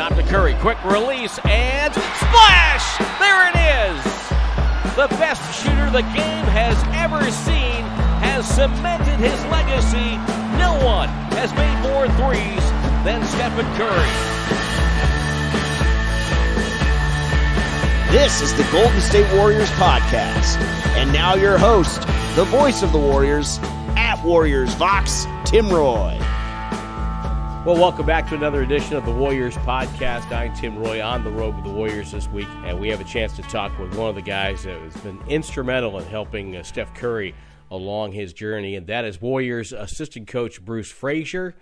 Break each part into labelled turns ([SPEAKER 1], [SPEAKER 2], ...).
[SPEAKER 1] Top to Curry. Quick release and splash! There it is! The best shooter the game has ever seen has cemented his legacy. No one has made more threes than Stephen Curry.
[SPEAKER 2] This is the Golden State Warriors podcast. And now your host, the voice of the Warriors, at Warriors Vox, Tim Roye.
[SPEAKER 1] Well, welcome back to another edition of the Warriors podcast. I'm Tim Roye on the road with the Warriors this week, and we have a chance to talk with one of the guys that has been instrumental in helping uh, Steph Curry along his journey, and that is Warriors assistant coach Bruce Fraser,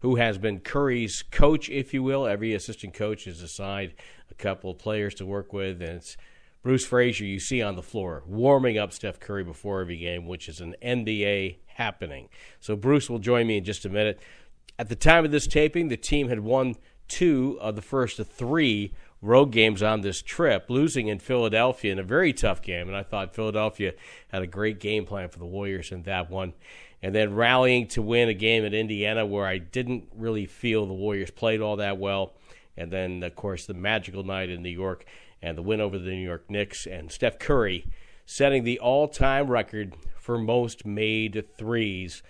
[SPEAKER 1] who has been Curry's coach, if you will. Every assistant coach is assigned a couple of players to work with, and it's Bruce Fraser you see on the floor warming up Steph Curry before every game, which is an NBA happening. So Bruce will join me in just a minute. At the time of this taping, the team had won two of the first three road games on this trip, losing in Philadelphia in a very tough game. And I thought Philadelphia had a great game plan for the Warriors in that one. And then rallying to win a game at Indiana where I didn't really feel the Warriors played all that well. And then, of course, the magical night in New York and the win over the New York Knicks and Steph Curry setting the all time record for most made threes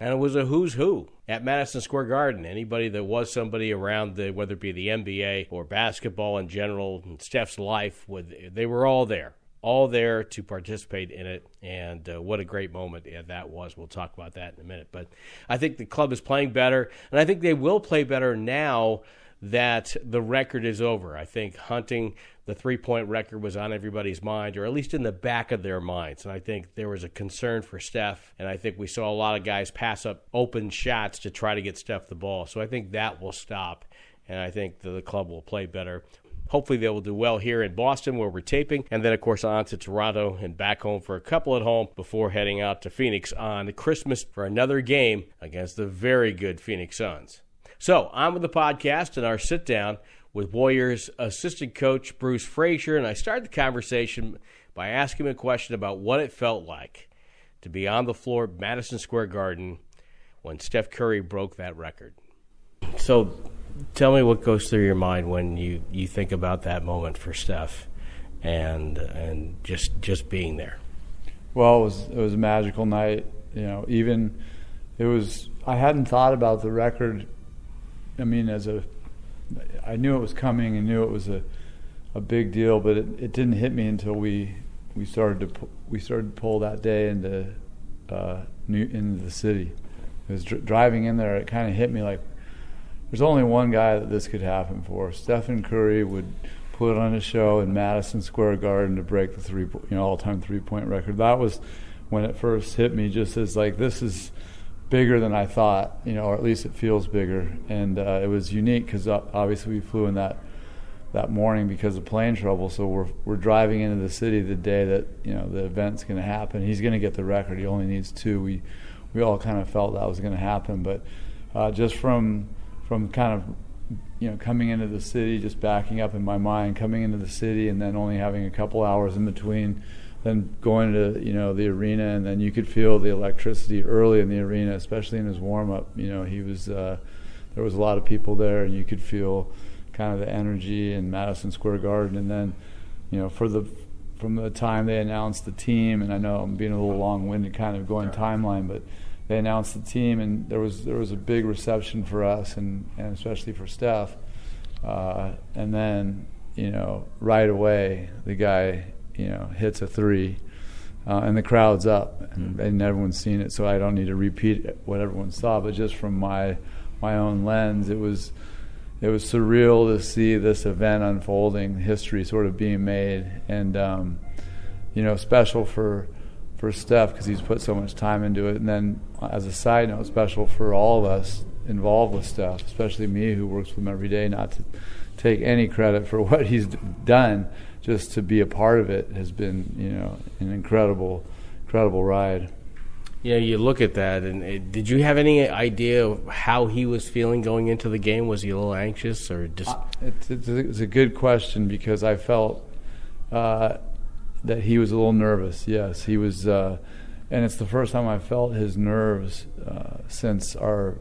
[SPEAKER 1] and it was a who's who at Madison Square Garden. Anybody that was somebody around the, whether it be the NBA or basketball in general, and Steph's life, they were all there, all there to participate in it. And uh, what a great moment that was. We'll talk about that in a minute. But I think the club is playing better, and I think they will play better now that the record is over. I think hunting the three point record was on everybody's mind, or at least in the back of their minds. And I think there was a concern for Steph, and I think we saw a lot of guys pass up open shots to try to get Steph the ball. So I think that will stop, and I think the, club will play better. Hopefully, they will do well here in Boston where we're taping, and then, of course, on to Toronto and back home for a couple at home before heading out to Phoenix on Christmas for another game against the very good Phoenix Suns. So, on with the podcast and our sit down with Warriors assistant coach Bruce Fraser, and I started the conversation by asking him a question about what it felt like to be on the floor at Madison Square Garden when Steph Curry broke that record. So, tell me what goes through your mind when you, you think about that moment for Steph and and just just being there.
[SPEAKER 3] Well, it was it was a magical night. You know, even it was I hadn't thought about the record. I mean, as a I knew it was coming and knew it was a a big deal, but it, it didn't hit me until we we started to pu- we started to pull that day into uh, new, into the city. It was dr- driving in there. It kind of hit me like there's only one guy that this could happen for. Stephen Curry would put on a show in Madison Square Garden to break the three you know all time three point record. That was when it first hit me. Just as like this is bigger than I thought, you know, or at least it feels bigger. And uh, it was unique because uh, obviously we flew in that that morning because of plane trouble. So we're we're driving into the city the day that you know the event's going to happen. He's going to get the record. He only needs two. We we all kind of felt that was going to happen, but uh, just from from kind of you know coming into the city, just backing up in my mind, coming into the city, and then only having a couple hours in between then going to you know the arena, and then you could feel the electricity early in the arena, especially in his warm up. You know, he was uh, there was a lot of people there, and you could feel kind of the energy in Madison Square Garden. And then, you know, for the from the time they announced the team, and I know I'm being a little long-winded, kind of going timeline, but they announced the team, and there was there was a big reception for us, and and especially for Steph. Uh, and then, you know, right away, the guy you know hits a three, uh, and the crowd's up, and, mm-hmm. and, everyone's seen it, so I don't need to repeat what everyone saw. But just from my my own lens, it was it was surreal to see this event unfolding, history sort of being made, and um, you know, special for for Steph because he's put so much time into it. And then, as a side note, special for all of us involved with Steph, especially me who works with him every day, not to take any credit for what he's done just to be a part of it has been, you know, an incredible, incredible ride.
[SPEAKER 1] Yeah, you look at that, and it, did you have any idea of how he was feeling going into the game? Was he a little anxious, or just? Uh,
[SPEAKER 3] it's, it's, a, it's, a, good question because I felt uh, that he was a little nervous. Yes, he was, uh, and it's the first time I felt his nerves uh, since our,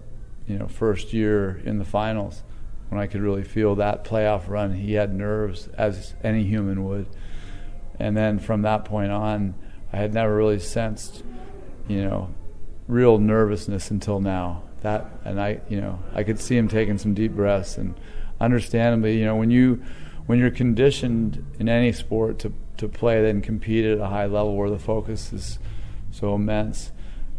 [SPEAKER 3] you know, first year in the finals when I could really feel that playoff run. He had nerves as any human would, and then from that point on, I had never really sensed, you know, real nervousness until now. That and I, you know, I could see him taking some deep breaths and understandably, you know, when you when you're conditioned in any sport to to play and compete at a high level where the focus is so immense,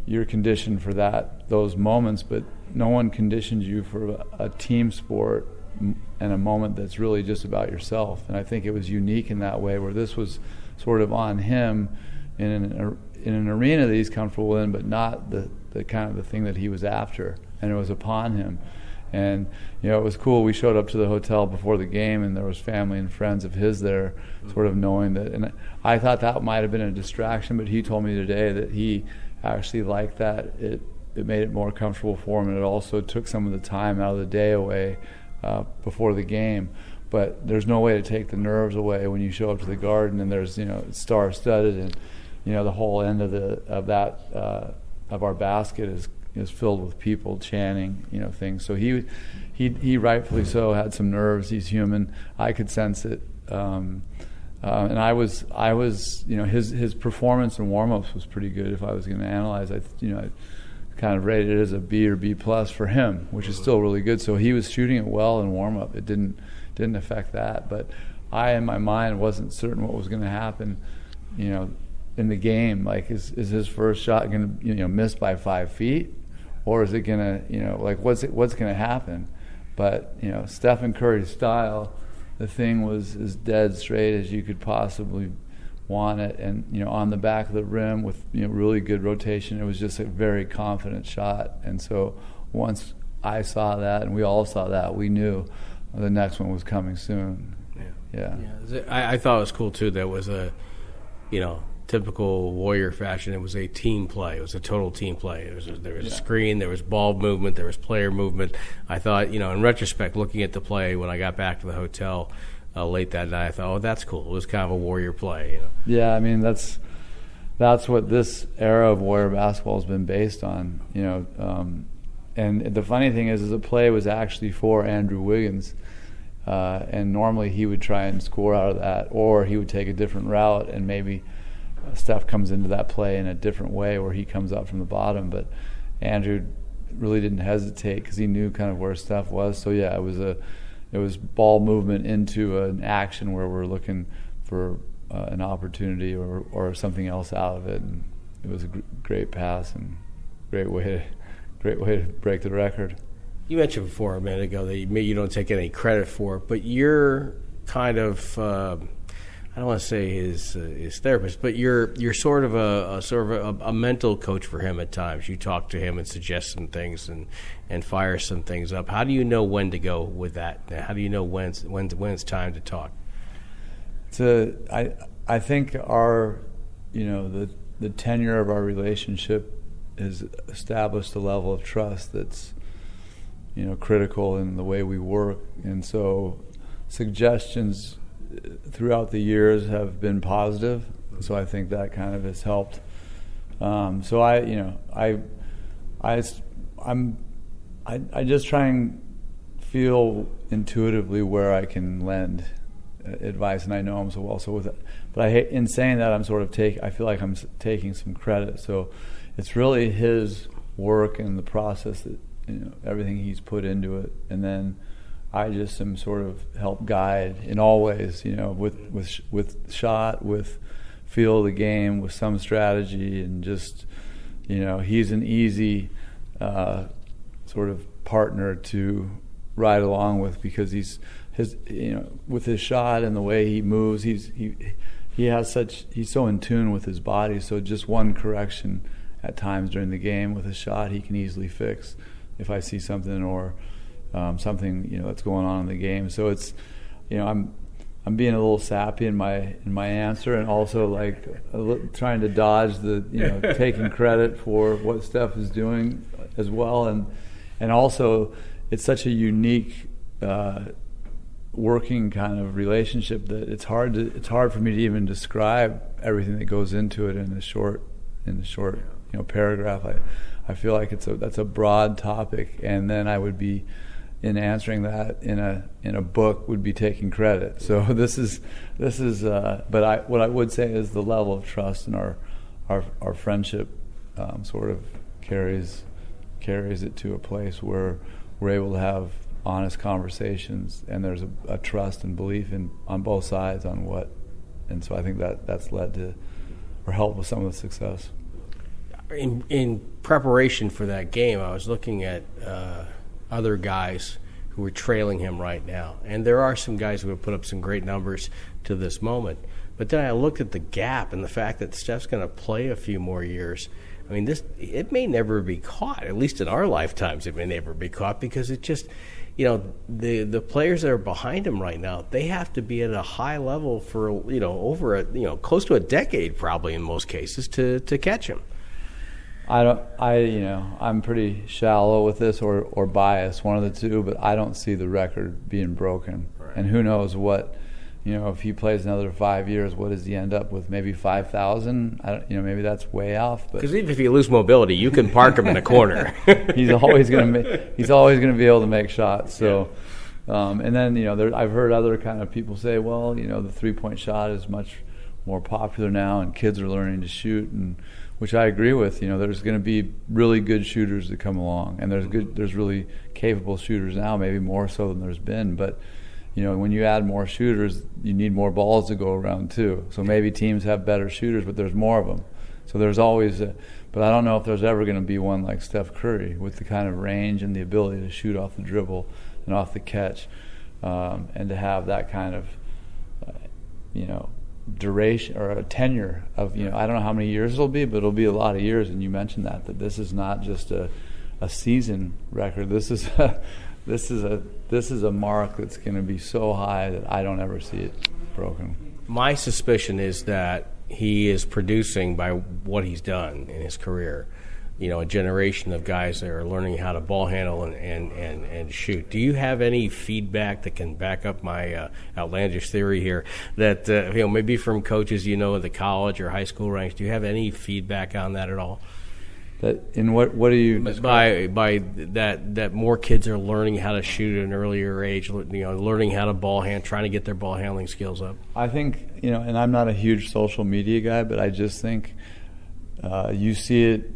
[SPEAKER 3] you're conditioned for that those moments. But no one conditions you for a, team sport and a moment that's really just about yourself. And I think it was unique in that way, where this was sort of on him in an in an arena that he's comfortable in, but not the the kind of the thing that he was after, and it was upon him. And you know, it was cool. We showed up to the hotel before the game, and there was family and friends of his there, sort of knowing that. And I thought that might have been a distraction, but he told me today that he actually liked that. It it made it more comfortable for him, and it also took some of the time out of the day away uh, before the game. But there's no way to take the nerves away when you show up to the garden and there's you know star-studded and you know the whole end of the of that uh, of our basket is is filled with people chanting, you know, things. So he, he, he rightfully so had some nerves. He's human. I could sense it. Um, uh, and I was, I was, you know, his his performance in warm-ups was pretty good. If I was going to analyze, I, you know, I kind of rated it as a B or B plus for him, which is still really good. So he was shooting it well in warm-up. It didn't didn't affect that, but I, in my mind, wasn't certain what was going to happen. You know, in the game, like is is his first shot going to you know miss by five feet? or is it gonna, you know, like what's it, what's gonna happen? But you know, Stephen Curry's style, the thing was as dead straight as you could possibly want it, and you know, on the back of the rim with you know really good rotation. It was just a very confident shot, and so once I saw that, and we all saw that, we knew the next one was coming soon.
[SPEAKER 1] Yeah, yeah. yeah. I, I thought it was cool too. There was a, you know, typical Warrior fashion, it was a team play. It was a total team play. There was a, there was yeah. a screen, there was ball movement, there was player movement. I thought, you know, in retrospect, looking at the play when I got back to the hotel uh, late that night, I thought, oh, that's cool. It was kind of a Warrior play. You know?
[SPEAKER 3] Yeah, I mean that's that's what this era of Warrior basketball has been based on. You know, um, and the funny thing is, is the play was actually for Andrew Wiggins. Uh, and normally he would try and score out of that, or he would take a different route and maybe Steph comes into that play in a different way where he comes up from the bottom. But Andrew really didn't hesitate because he knew kind of where Steph was. So yeah, it was a it was ball movement into an action where we're looking for uh, an opportunity or or something else out of it. And it was a gr- great pass and great way to great way to break the record.
[SPEAKER 1] You mentioned before a minute ago that you, you don't take any credit for it, but you're kind of. Uh, I don't want to say his uh, his therapist, but you're you're sort of a, a sort of a, a, mental coach for him at times. You talk to him and suggest some things and and fire some things up. How do you know when to go with that? How do you know when when when it's time to talk?
[SPEAKER 3] To I I think our you know the the tenure of our relationship has established a level of trust that's you know critical in the way we work, and so suggestions throughout the years have been positive. So I think that kind of has helped. Um, so I, you know, I, I, I'm, I, I just try and feel intuitively where I can lend advice, and I know him so well. So with it, but I, hate, in saying that, I'm sort of take. I feel like I'm taking some credit. So it's really his work and the process that you know everything he's put into it, and then I just am sort of help guide in all ways, you know, with with with shot, with feel of the game, with some strategy, and just you know, he's an easy uh, sort of partner to ride along with because he's his you know with his shot and the way he moves, he's he he has such he's so in tune with his body. So just one correction at times during the game with a shot, he can easily fix if I see something or um, something you know that's going on in the game. So it's you know I'm I'm being a little sappy in my in my answer, and also like little, trying to dodge the you know taking credit for what Steph is doing as well, and and also it's such a unique. Uh, working kind of relationship that it's hard to it's hard for me to even describe everything that goes into it in a short in a short you know paragraph. I I feel like it's a that's a broad topic, and then I would be in answering that in a in a book would be taking credit. So this is this is. Uh, but I what I would say is the level of trust in our our our friendship um, sort of carries carries it to a place where we're able to have honest conversations and there's a, a trust and belief in on both sides on what and so I think that that's led to or helped with some of the success.
[SPEAKER 1] In in preparation for that game, I was looking at uh, other guys who are trailing him right now, and there are some guys who have put up some great numbers to this moment. But then I looked at the gap and the fact that Steph's going to play a few more years. I mean, this it may never be caught. At least in our lifetimes, it may never be caught because it just, you know, the the players that are behind him right now, they have to be at a high level for you know over a you know close to a decade probably in most cases to to catch him.
[SPEAKER 3] I don't. I you know I'm pretty shallow with this or or biased, one of the two. But I don't see the record being broken, right. and who knows what you know, if he plays another five years, what does he end up with? Maybe five thousand. I don't, you know, maybe that's way off.
[SPEAKER 1] Because even if you lose mobility, you can park him in a corner.
[SPEAKER 3] he's always going to he's always going to be able to make shots. So, yeah. um, and then you know, there, I've heard other kind of people say, well, you know, the three point shot is much more popular now, and kids are learning to shoot, and which I agree with. You know, there's going to be really good shooters that come along, and there's good, there's really capable shooters now, maybe more so than there's been, but you know, when you add more shooters, you need more balls to go around too. So maybe teams have better shooters, but there's more of them. So there's always, a, but I don't know if there's ever going to be one like Steph Curry with the kind of range and the ability to shoot off the dribble and off the catch, um, and to have that kind of, uh, you know, duration or a tenure of you know I don't know how many years it'll be, but it'll be a lot of years. And you mentioned that that this is not just a a season record. This is a, this is a this is a mark that's going to be so high that I don't ever see it broken.
[SPEAKER 1] My suspicion is that he is producing by what he's done in his career. You know, a generation of guys that are learning how to ball handle and, and, and, and shoot. Do you have any feedback that can back up my uh, outlandish theory here? That uh, you know, maybe from coaches you know at the college or high school ranks. Do you have any feedback on that at all?
[SPEAKER 3] That in what what do you
[SPEAKER 1] by by that that more kids are learning how to shoot at an earlier age, you know, learning how to ball hand, trying to get their ball handling skills up.
[SPEAKER 3] I think you know, and I'm not a huge social media guy, but I just think uh, you see it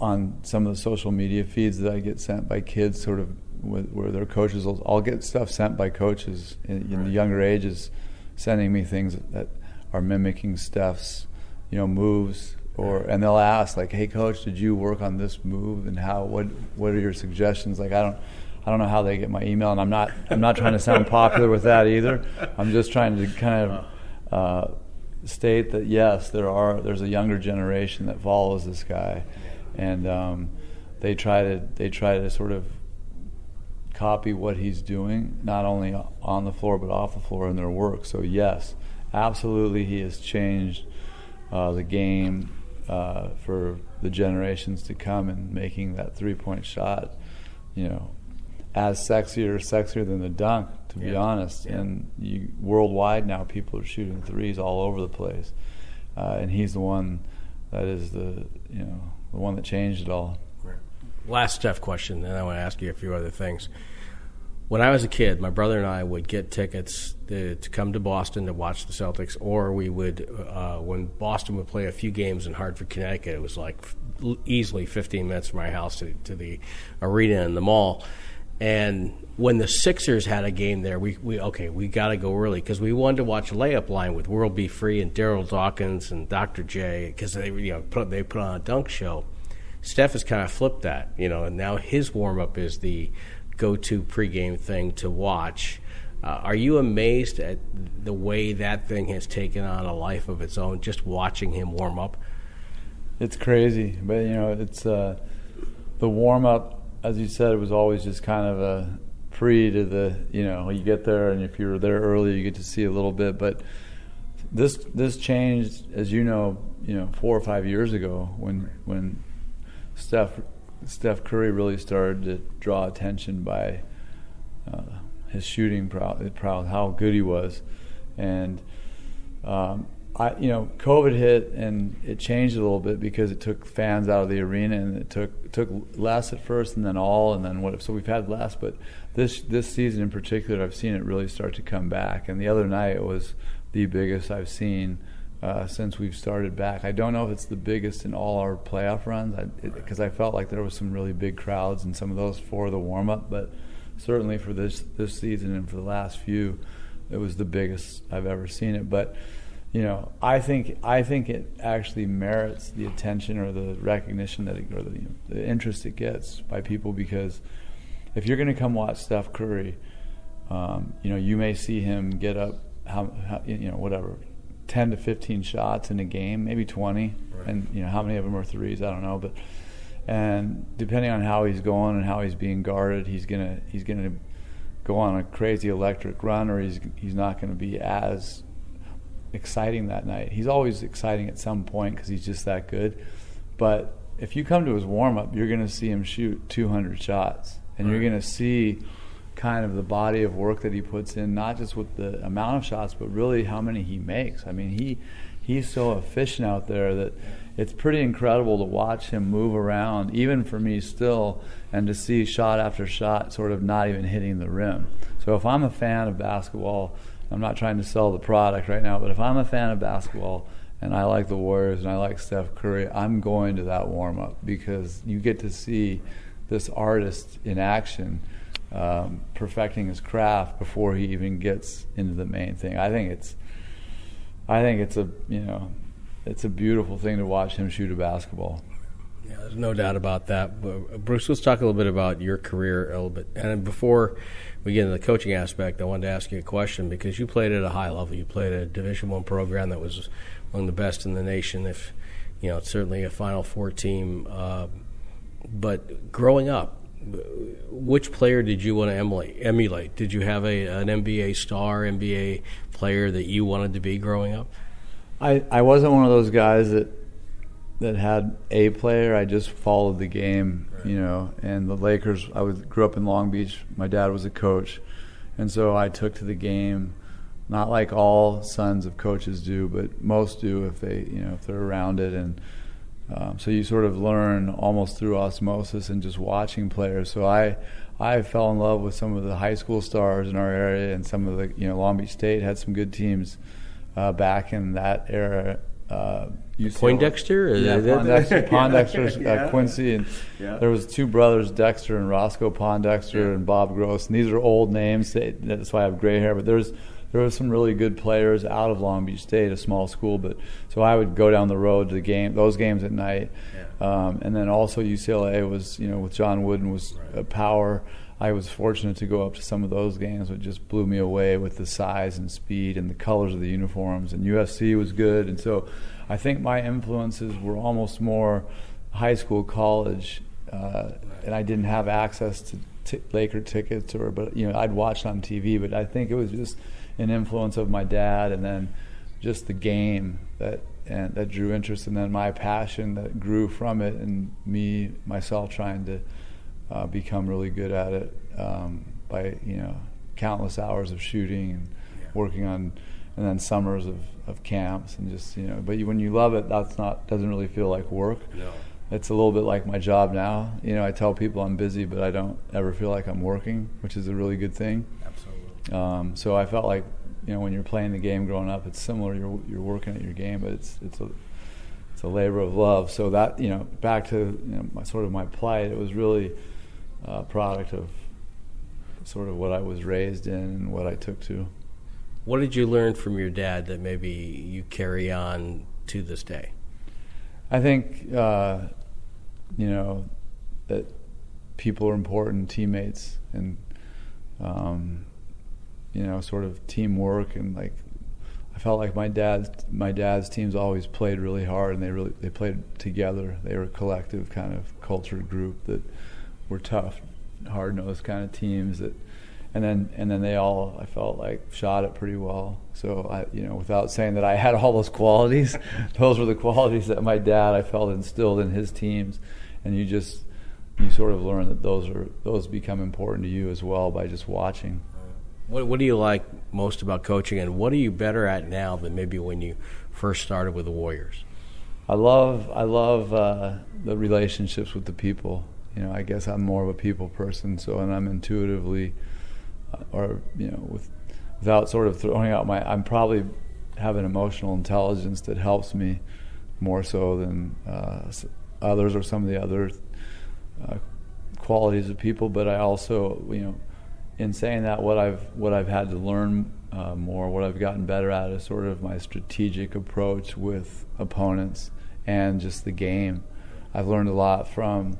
[SPEAKER 3] on some of the social media feeds that I get sent by kids, sort of with, where their coaches will. I'll get stuff sent by coaches in, in right. the younger ages, sending me things that are mimicking Steph's, you know, moves or and they'll ask like, "Hey, coach, did you work on this move? And how? What? What are your suggestions?" Like, I don't. I don't know how they get my email, and I'm not. I'm not trying to sound popular with that either. I'm just trying to kind of uh, state that yes, there are. There's a younger generation that follows this guy, and um, they try to. They try to sort of copy what he's doing, not only on the floor but off the floor in their work. So yes, absolutely, he has changed uh, the game uh, for the generations to come and making that three point shot, you know, as sexy or sexier than the dunk, to yeah. be honest. Yeah. And you, worldwide now, people are shooting threes all over the place, uh, and he's the one that is the you know the one that changed it all.
[SPEAKER 1] Last Steph question, and I want to ask you a few other things when I was a kid, my brother and I would get tickets to, to come to Boston to watch the Celtics, or we would, uh, when Boston would play a few games in Hartford, Connecticut, it was like easily 15 minutes from my house to, to the arena and the mall. And when the Sixers had a game there, we, we okay, we got to go early because we wanted to watch Layup Line with World B. Free and Darryl Dawkins and Dr. J because they you know put, they put on a dunk show. Steph has kind of flipped that, you know, and now his warm up is the go-to pregame thing to watch. Uh, are you amazed at the way that thing has taken on a life of its own? Just watching him warm up.
[SPEAKER 3] It's crazy, but you know, it's uh, the warm up. As you said, it was always just kind of a pre to the. You know, you get there, and if you were there early, you get to see a little bit. But this this changed, as you know, you know, four or five years ago when when Steph Steph Curry really started to draw attention by uh, his shooting prowess, how good he was, and um, I, you know, COVID hit and it changed a little bit because it took fans out of the arena and it took it took less at first and then all and then what. So we've had less, but this this season in particular, I've seen it really start to come back. And the other night was the biggest I've seen uh, since we've started back. I don't know if it's the biggest in all our playoff runs because I, I, felt like there was some really big crowds and some of those for the warm up, but certainly for this this season and for the last few, it was the biggest I've ever seen it. But you know, I think I think it actually merits the attention or the recognition that it, or the, the interest it gets by people because if you're going to come watch Steph Curry, um, you know, you may see him get up how, how, you know whatever 10 to 15 shots in a game, maybe 20, right. and you know how many of them are threes, I don't know, but and depending on how he's going and how he's being guarded, he's gonna he's gonna go on a crazy electric run, or he's he's not going to be as exciting that night. He's always exciting at some point because he's just that good. But if you come to his warm up, you're going to see him shoot 200 shots, and right. you're going to see kind of the body of work that he puts in, not just with the amount of shots, but really how many he makes. I mean, he he's so efficient out there that it's pretty incredible to watch him move around, even for me still, and to see shot after shot sort of not even hitting the rim. So if I'm a fan of basketball I'm not trying to sell the product right now, but if I'm a fan of basketball and I like the Warriors and I like Steph Curry, I'm going to that warm up because you get to see this artist in action um, perfecting his craft before he even gets into the main thing. I think it's, I think it's a you know, it's a beautiful thing to watch him shoot a basketball.
[SPEAKER 1] Yeah, there's no doubt about that. Bruce, let's talk a little bit about your career a little bit. And before we get into the coaching aspect, I wanted to ask you a question because you played at a high level. You played at a Division One program that was among the best in the nation. If you know, certainly a Final Four team. Uh, but growing up, which player did you want to emulate? emulate? Did you have a an NBA star, NBA player that you wanted to be growing up?
[SPEAKER 3] I, I wasn't one of those guys that that had a player. I just followed the game, right. you know. And the Lakers, I was grew up in Long Beach. My dad was a coach, and so I took to the game, not like all sons of coaches do, but most do if they, you know, if they're around it. And um, so you sort of learn almost through osmosis and just watching players. So I. I fell in love with some of the high school stars in our area, and some of the, you know, Long Beach State had some good teams uh, back in that era. Uh,
[SPEAKER 1] Poindexter?
[SPEAKER 3] Yeah, Pondexter, Pondexter yeah. uh, Quincy, and yeah. there was two brothers, Dexter and Roscoe Pondexter, yeah. and Bob Gross. And these are old names. That's why I have gray hair. But there's there were some really good players out of Long Beach State, a small school. But so I would go down the road to the game, those games at night, um, and then also UCLA was, you know, with John Wooden was right. a power. I was fortunate to go up to some of those games, which just blew me away with the size and speed and the colors of the uniforms. And USC was good, and so I think my influences were almost more high school, college, uh, and I didn't have access to t- Laker tickets or, but you know, I'd watch on TV. But I think it was just an influence of my dad, and then just the game that and that drew interest, and then my passion that grew from it, and me myself trying to uh, become really good at it um, by you know countless hours of shooting and yeah. working on and then summers of, of camps and just you know but you, when you love it that's not doesn't really feel like work.
[SPEAKER 1] No.
[SPEAKER 3] it's a little bit like my job now. You know i tell people i'm busy but i don't ever feel like i'm working which is a really good thing.
[SPEAKER 1] Absolutely.
[SPEAKER 3] Um, so i felt like you know when you're playing the game growing up it's similar you're, you're working at your game but it's it's a it's a labor of love. So that you know back to you know, my, sort of my plight it was really a product of sort of what i was raised in and what i took to
[SPEAKER 1] what did you learn from your dad that maybe you carry on to this day?
[SPEAKER 3] I think, uh, you know, that people are important, teammates, and, um, you know, sort of teamwork and like I felt like my dad's my dad's teams always played really hard and they really they played together. They were a collective kind of cultured group that were tough, hard nosed kind of teams that and then and then they all I felt like shot it pretty well. So I you know without saying that I had all those qualities, those were the qualities that my dad I felt instilled in his teams, and you just you sort of learn that those are those become important to you as well by just watching.
[SPEAKER 1] What, what do you like most about coaching, and what are you better at now than maybe when you first started with the Warriors?
[SPEAKER 3] I love I love uh, the relationships with the people. You know, I guess I'm more of a people person, so and I'm intuitively, uh, or you know, with without sort of throwing out my, I'm probably have an emotional intelligence that helps me more so than uh, others or some of the other uh, qualities of people. But I also, you know, in saying that, what I've what I've had to learn uh, more, what I've gotten better at is sort of my strategic approach with opponents and just the game. I've learned a lot from,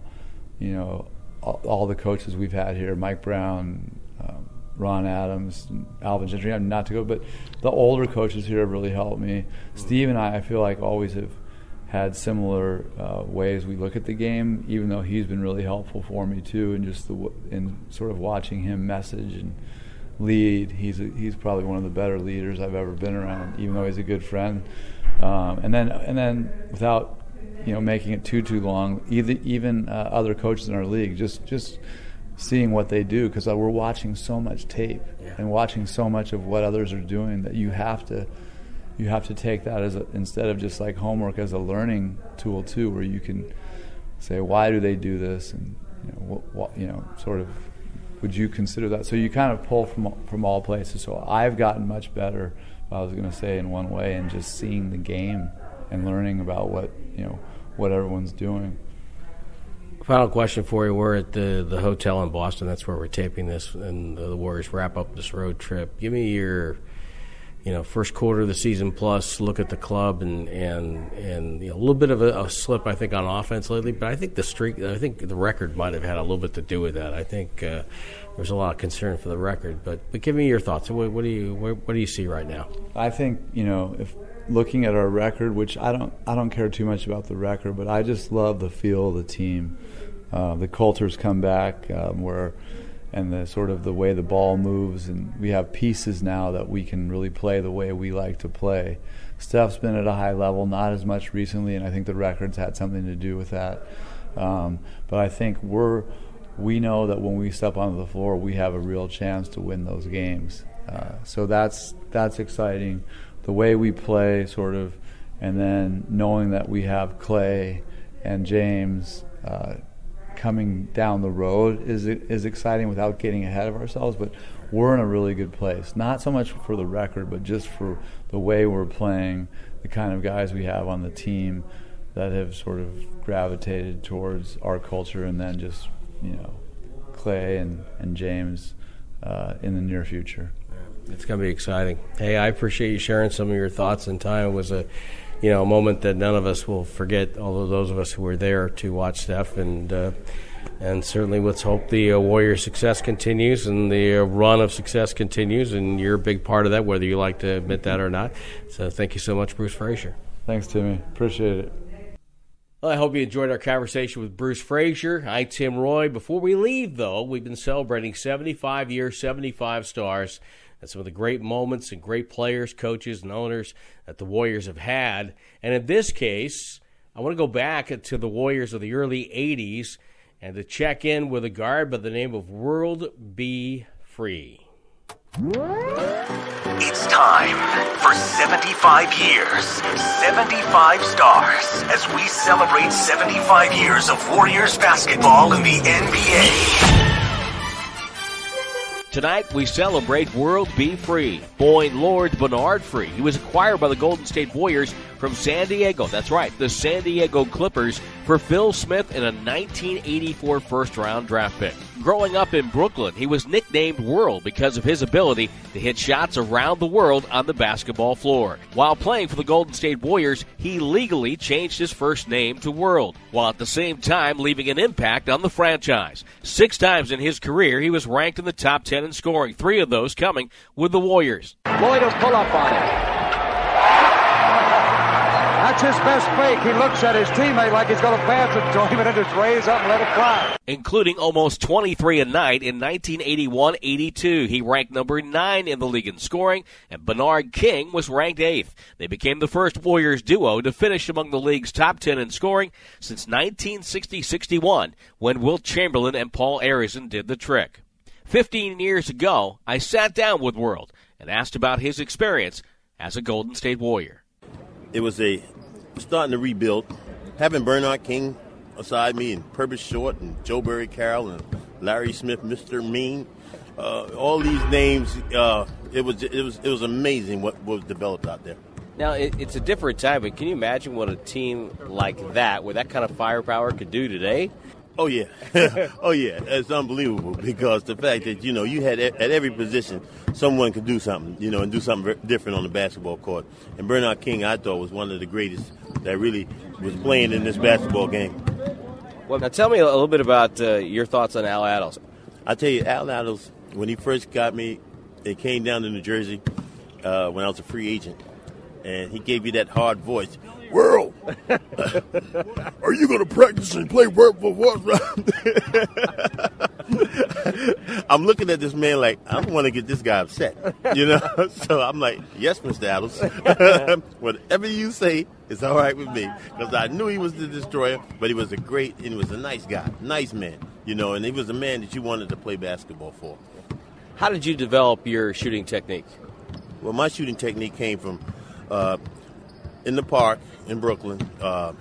[SPEAKER 3] you know, all, all the coaches we've had here, Mike Brown, um, Ron Adams, Alvin Gentry. I'm not to go, but the older coaches here have really helped me. Steve and I, I feel like always have had similar uh, ways we look at the game. Even though he's been really helpful for me too, and just the in sort of watching him message and lead. He's a, he's probably one of the better leaders I've ever been around. Even though he's a good friend, um, and then and then without you know making it too too long, either, even uh, other coaches in our league just just seeing what they do because uh, we're watching so much tape yeah. and watching so much of what others are doing that you have to you have to take that as a, instead of just like homework as a learning tool too where you can say why do they do this? and you know what, what, you know sort of would you consider that? So you kind of pull from from all places. So I've gotten much better I was going to say in one way and just seeing the game and learning about what you know what everyone's doing
[SPEAKER 1] Final question for you. We're at the the hotel in Boston. That's where we're taping this, and the Warriors wrap up this road trip. Give me your, you know, first quarter of the season plus. Look at the club and and and you know, a little bit of a, a, slip, I think, on offense lately. But I think the streak, I think the record might have had a little bit to do with that. I think uh, there's a lot of concern for the record. But but give me your thoughts. What, what do you what, what do you see right now?
[SPEAKER 3] I think you know if looking at our record, which I don't I don't care too much about the record, but I just love the feel of the team. Uh, the cultures come back um, where and the sort of the way the ball moves and we have pieces now that we can really play the way we like to play. Steph's been at a high level, not as much recently, and I think the records had something to do with that. Um, but I think we're we know that when we step onto the floor, we have a real chance to win those games. Uh, so that's that's exciting. The way we play, sort of, and then knowing that we have Klay and James. Uh, coming down the road is is exciting without getting ahead of ourselves. But we're in a really good place. Not so much for the record, but just for the way we're playing, the kind of guys we have on the team that have sort of gravitated towards our culture, and then just you know Klay and and James uh, in the near future.
[SPEAKER 1] It's going to be exciting. Hey, I appreciate you sharing some of your thoughts and time. It was a you know, a moment that none of us will forget. Although those of us who were there to watch Steph, and uh, and certainly let's hope the uh, Warrior success continues and the uh, run of success continues, and you're a big part of that, whether you like to admit that or not. So thank you so much, Bruce Fraser.
[SPEAKER 3] Thanks, Timmy. Appreciate it.
[SPEAKER 1] Well, I hope you enjoyed our conversation with Bruce Fraser. I, Tim Roye. Before we leave, though, we've been celebrating 75 years, 75 stars and some of the great moments and great players, coaches, and owners that the Warriors have had. And in this case, I want to go back to the Warriors of the early 80s and to check in with a guard by the name of World B. Free.
[SPEAKER 4] It's time for 75 years, 75 stars, as we celebrate 75 years of Warriors basketball in the NBA.
[SPEAKER 2] Tonight we celebrate World B. Free. Boyne Lloyd Bernard Free. He was acquired by the Golden State Warriors from San Diego. That's right, the San Diego Clippers for Phil Smith in a 1984 first round draft pick. Growing up in Brooklyn, he was nicknamed World because of his ability to hit shots around the world on the basketball floor. While playing for the Golden State Warriors, he legally changed his first name to World, while at the same time leaving an impact on the franchise. Six times in his career, he was ranked in the top 10 in scoring, three of those coming with the Warriors.
[SPEAKER 5] Lloyd will pull up on it. That's his best fake. He looks at his teammate like he's going to pass it to him and then just raise up and let it fly.
[SPEAKER 2] Including almost 23 a night in 1981-82. He ranked number 9 in the league in scoring, and Bernard King was ranked 8th. They became the first Warriors duo to finish among the league's top 10 in scoring since 1960-61 when Wilt Chamberlain and Paul Arizin did the trick. 15 years ago, I sat down with World and asked about his experience as a Golden State Warrior.
[SPEAKER 6] It was a starting to rebuild. Having Bernard King aside me and Purvis Short and Joe Barry Carroll and Larry Smith, Mr. Mean, uh, all these names, uh, it was it was it was amazing what, what was developed out there.
[SPEAKER 1] Now it, it's a different time, but can you imagine what a team like that, with that kind of firepower, could do today?
[SPEAKER 6] Oh yeah, oh yeah, it's unbelievable because the fact that you know you had at every position someone could do something, you know, and do something different on the basketball court. And Bernard King, I thought, was one of the greatest that really was playing in this basketball game.
[SPEAKER 1] Well, now tell me a little bit about uh, your thoughts on Al Attles.
[SPEAKER 6] I tell you, Al Attles, when he first got me, it came down to New Jersey uh, when I was a free agent, and he gave me that hard voice. World, are you going to practice and play work for what? I'm looking at this man like I don't want to get this guy upset, you know. so I'm like, yes, Mr. Attles, whatever you say is all right with me because I knew he was the destroyer, but he was a great and he was a nice guy, nice man, you know, and he was a man that you wanted to play basketball for.
[SPEAKER 1] How did you develop your shooting technique?
[SPEAKER 6] Well, my shooting technique came from uh, in the park in Brooklyn, uh,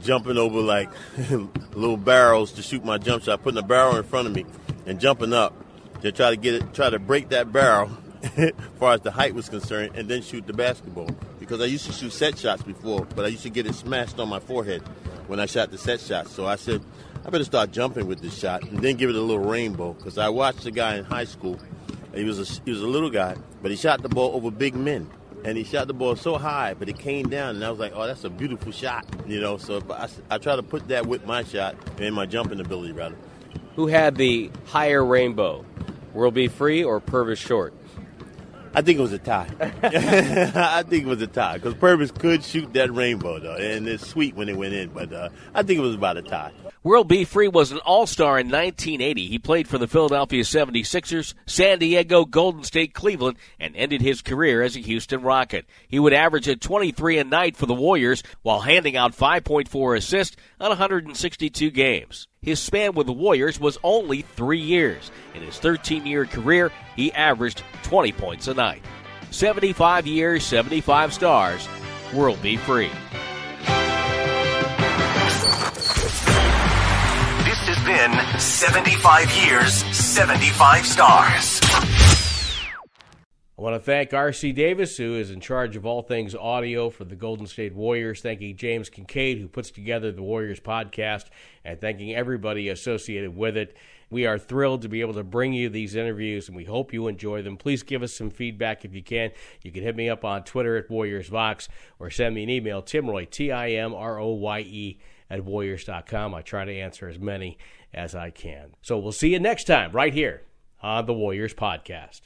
[SPEAKER 6] jumping over like little barrels to shoot my jump shot, putting a barrel in front of me and jumping up to try to get it, try to break that barrel as far as the height was concerned, and then shoot the basketball. Because I used to shoot set shots before, but I used to get it smashed on my forehead when I shot the set shot. So I said, I better start jumping with this shot and then give it a little rainbow. Because I watched a guy in high school. He was a, he was a little guy, but he shot the ball over big men and he shot the ball so high, but it came down, and I was like, "Oh, that's a beautiful shot," you know. So I, I try to put that with my shot and my jumping ability, rather.
[SPEAKER 1] Who had the higher rainbow, World B. Free or Purvis Short?
[SPEAKER 6] I think it was a tie. I think it was a tie because Purvis could shoot that rainbow though, and it's sweet when it went in. But uh, I think it was about a tie.
[SPEAKER 2] World B. Free was an All Star in 1980. He played for the Philadelphia 76ers, San Diego, Golden State, Cleveland, and ended his career as a Houston Rocket. He would average at 23 a night for the Warriors while handing out 5.4 assists on 162 games. His span with the Warriors was only three years. In his 13 year career, he averaged 20 points a night. 75 years, 75 stars. World B. Free.
[SPEAKER 4] This has been 75 years, 75 stars.
[SPEAKER 1] I want to thank R.C. Davis, who is in charge of all things audio for the Golden State Warriors. Thanking James Kincaid, who puts together the Warriors podcast, and thanking everybody associated with it. We are thrilled to be able to bring you these interviews, and we hope you enjoy them. Please give us some feedback if you can. You can hit me up on Twitter at WarriorsVox or send me an email, Timroye, T I M R O Y E, at Warriors.com. I try to answer as many as I can. So we'll see you next time right here on the Warriors podcast.